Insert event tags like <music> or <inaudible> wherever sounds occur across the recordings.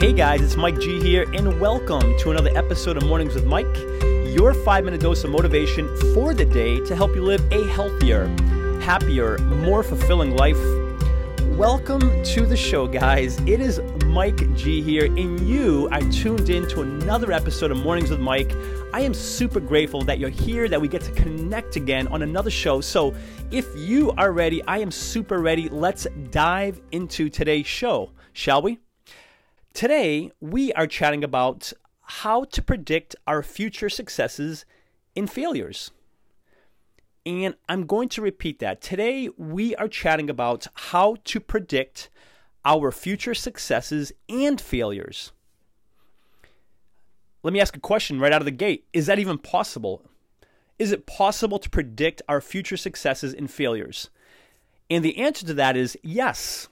Hey guys, it's Mike G here, and welcome to another episode of Mornings with Mike, your five minute dose of motivation for the day to help you live a healthier, happier, more fulfilling life. Welcome to the show, guys. It is Mike G here, and you are tuned in to another episode of Mornings with Mike. I am super grateful that you're here, that we get to connect again on another show. So, if you are ready, I am super ready. Let's dive into today's show, shall we? Today, we are chatting about how to predict our future successes and failures. And I'm going to repeat that. Today, we are chatting about how to predict our future successes and failures. Let me ask a question right out of the gate Is that even possible? Is it possible to predict our future successes and failures? And the answer to that is yes.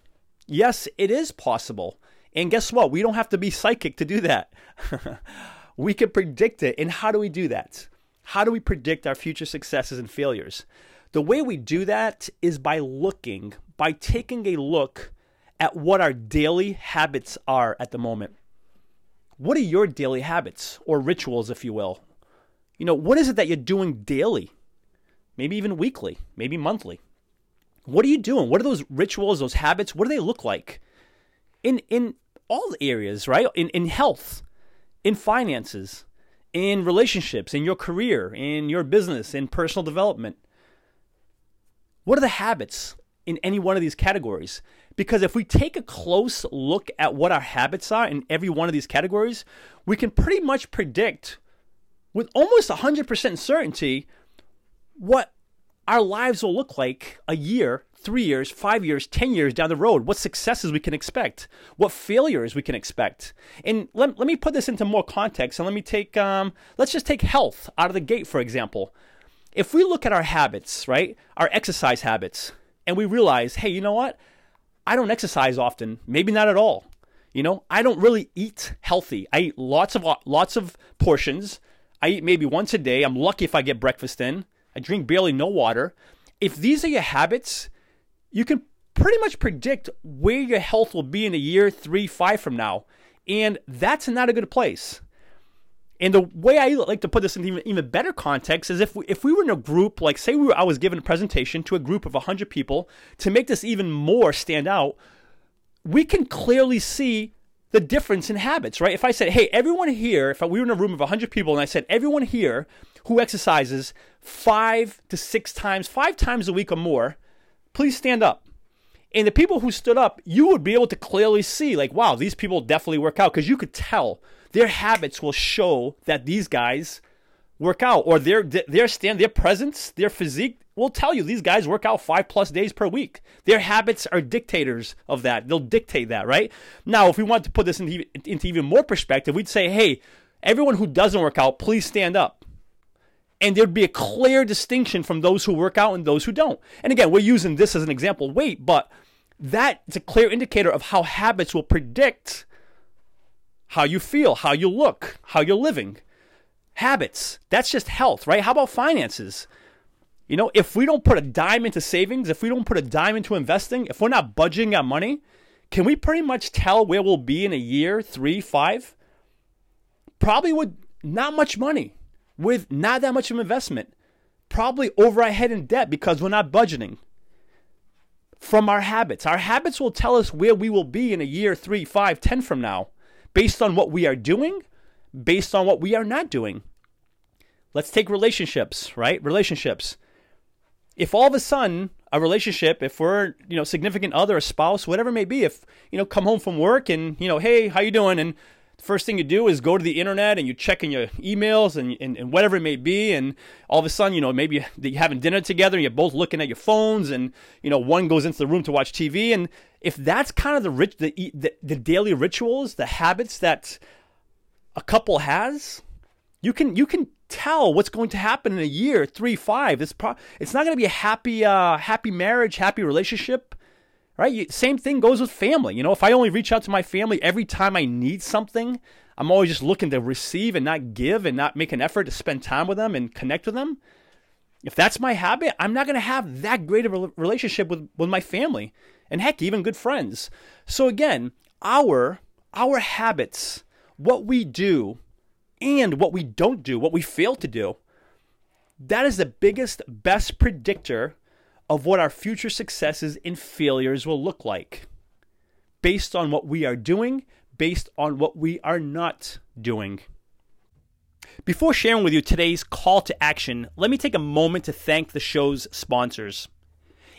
Yes, it is possible. And guess what? We don't have to be psychic to do that. <laughs> we can predict it. And how do we do that? How do we predict our future successes and failures? The way we do that is by looking, by taking a look at what our daily habits are at the moment. What are your daily habits or rituals, if you will? You know, what is it that you're doing daily? Maybe even weekly, maybe monthly. What are you doing? What are those rituals, those habits? What do they look like? In in all areas, right? In in health, in finances, in relationships, in your career, in your business, in personal development. What are the habits in any one of these categories? Because if we take a close look at what our habits are in every one of these categories, we can pretty much predict with almost 100% certainty what our lives will look like a year three years, five years, 10 years down the road, what successes we can expect, what failures we can expect. And let, let me put this into more context and let me take, um, let's just take health out of the gate, for example. If we look at our habits, right, our exercise habits, and we realize, hey, you know what? I don't exercise often, maybe not at all. You know, I don't really eat healthy. I eat lots of lots of portions. I eat maybe once a day. I'm lucky if I get breakfast in. I drink barely no water. If these are your habits, you can pretty much predict where your health will be in a year, three, five from now. And that's not a good place. And the way I like to put this in even, even better context is if we, if we were in a group, like say we were, I was given a presentation to a group of 100 people, to make this even more stand out, we can clearly see the difference in habits, right? If I said, hey, everyone here, if we were in a room of 100 people and I said, everyone here who exercises five to six times, five times a week or more, please stand up. And the people who stood up, you would be able to clearly see, like, wow, these people definitely work out because you could tell their habits will show that these guys work out, or their their stand, their presence, their physique will tell you these guys work out five plus days per week. Their habits are dictators of that. They'll dictate that, right? Now, if we want to put this into, into even more perspective, we'd say, hey, everyone who doesn't work out, please stand up and there'd be a clear distinction from those who work out and those who don't. And again, we're using this as an example weight, but that is a clear indicator of how habits will predict how you feel, how you look, how you're living. Habits, that's just health, right? How about finances? You know, if we don't put a dime into savings, if we don't put a dime into investing, if we're not budgeting our money, can we pretty much tell where we'll be in a year, three, five? Probably with not much money with not that much of investment, probably over our head in debt because we're not budgeting from our habits. Our habits will tell us where we will be in a year, three, five, ten from now, based on what we are doing, based on what we are not doing. Let's take relationships, right? Relationships. If all of a sudden a relationship, if we're, you know, significant other, a spouse, whatever it may be, if, you know, come home from work and, you know, hey, how you doing? And first thing you do is go to the internet and you check in your emails and, and, and, whatever it may be and all of a sudden you know maybe you're having dinner together and you're both looking at your phones and you know one goes into the room to watch tv and if that's kind of the rich the, the, the daily rituals the habits that a couple has you can you can tell what's going to happen in a year three five it's pro- it's not going to be a happy uh, happy marriage happy relationship right? You, same thing goes with family. You know, if I only reach out to my family every time I need something, I'm always just looking to receive and not give and not make an effort to spend time with them and connect with them. If that's my habit, I'm not going to have that great of a relationship with, with my family and heck, even good friends. So again, our our habits, what we do, and what we don't do, what we fail to do, that is the biggest, best predictor of what our future successes and failures will look like based on what we are doing, based on what we are not doing. Before sharing with you today's call to action, let me take a moment to thank the show's sponsors.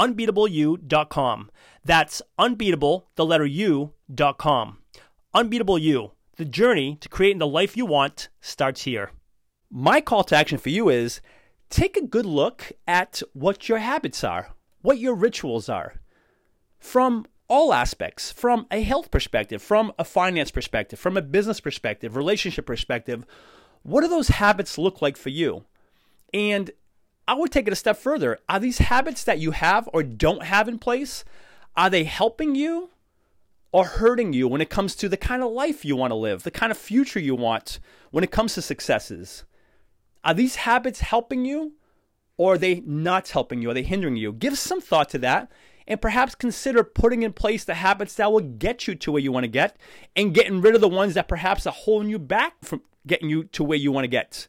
unbeatableu.com. That's unbeatable, the letter U.com. Unbeatable You, the journey to creating the life you want starts here. My call to action for you is take a good look at what your habits are, what your rituals are, from all aspects, from a health perspective, from a finance perspective, from a business perspective, relationship perspective. What do those habits look like for you? And I would take it a step further. Are these habits that you have or don't have in place, are they helping you or hurting you when it comes to the kind of life you want to live, the kind of future you want when it comes to successes? Are these habits helping you or are they not helping you? Are they hindering you? Give some thought to that and perhaps consider putting in place the habits that will get you to where you want to get and getting rid of the ones that perhaps are holding you back from getting you to where you want to get.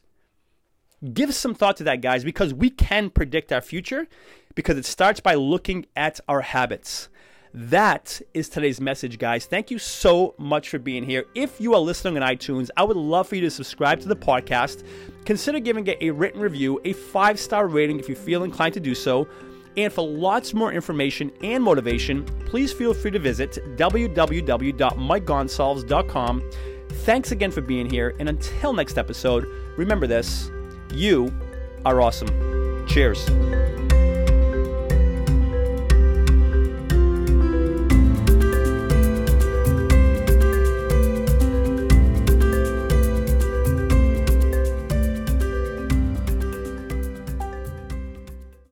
Give some thought to that, guys, because we can predict our future because it starts by looking at our habits. That is today's message, guys. Thank you so much for being here. If you are listening on iTunes, I would love for you to subscribe to the podcast. Consider giving it a written review, a five star rating if you feel inclined to do so. And for lots more information and motivation, please feel free to visit www.mikegonsalves.com. Thanks again for being here. And until next episode, remember this you are awesome. Cheers.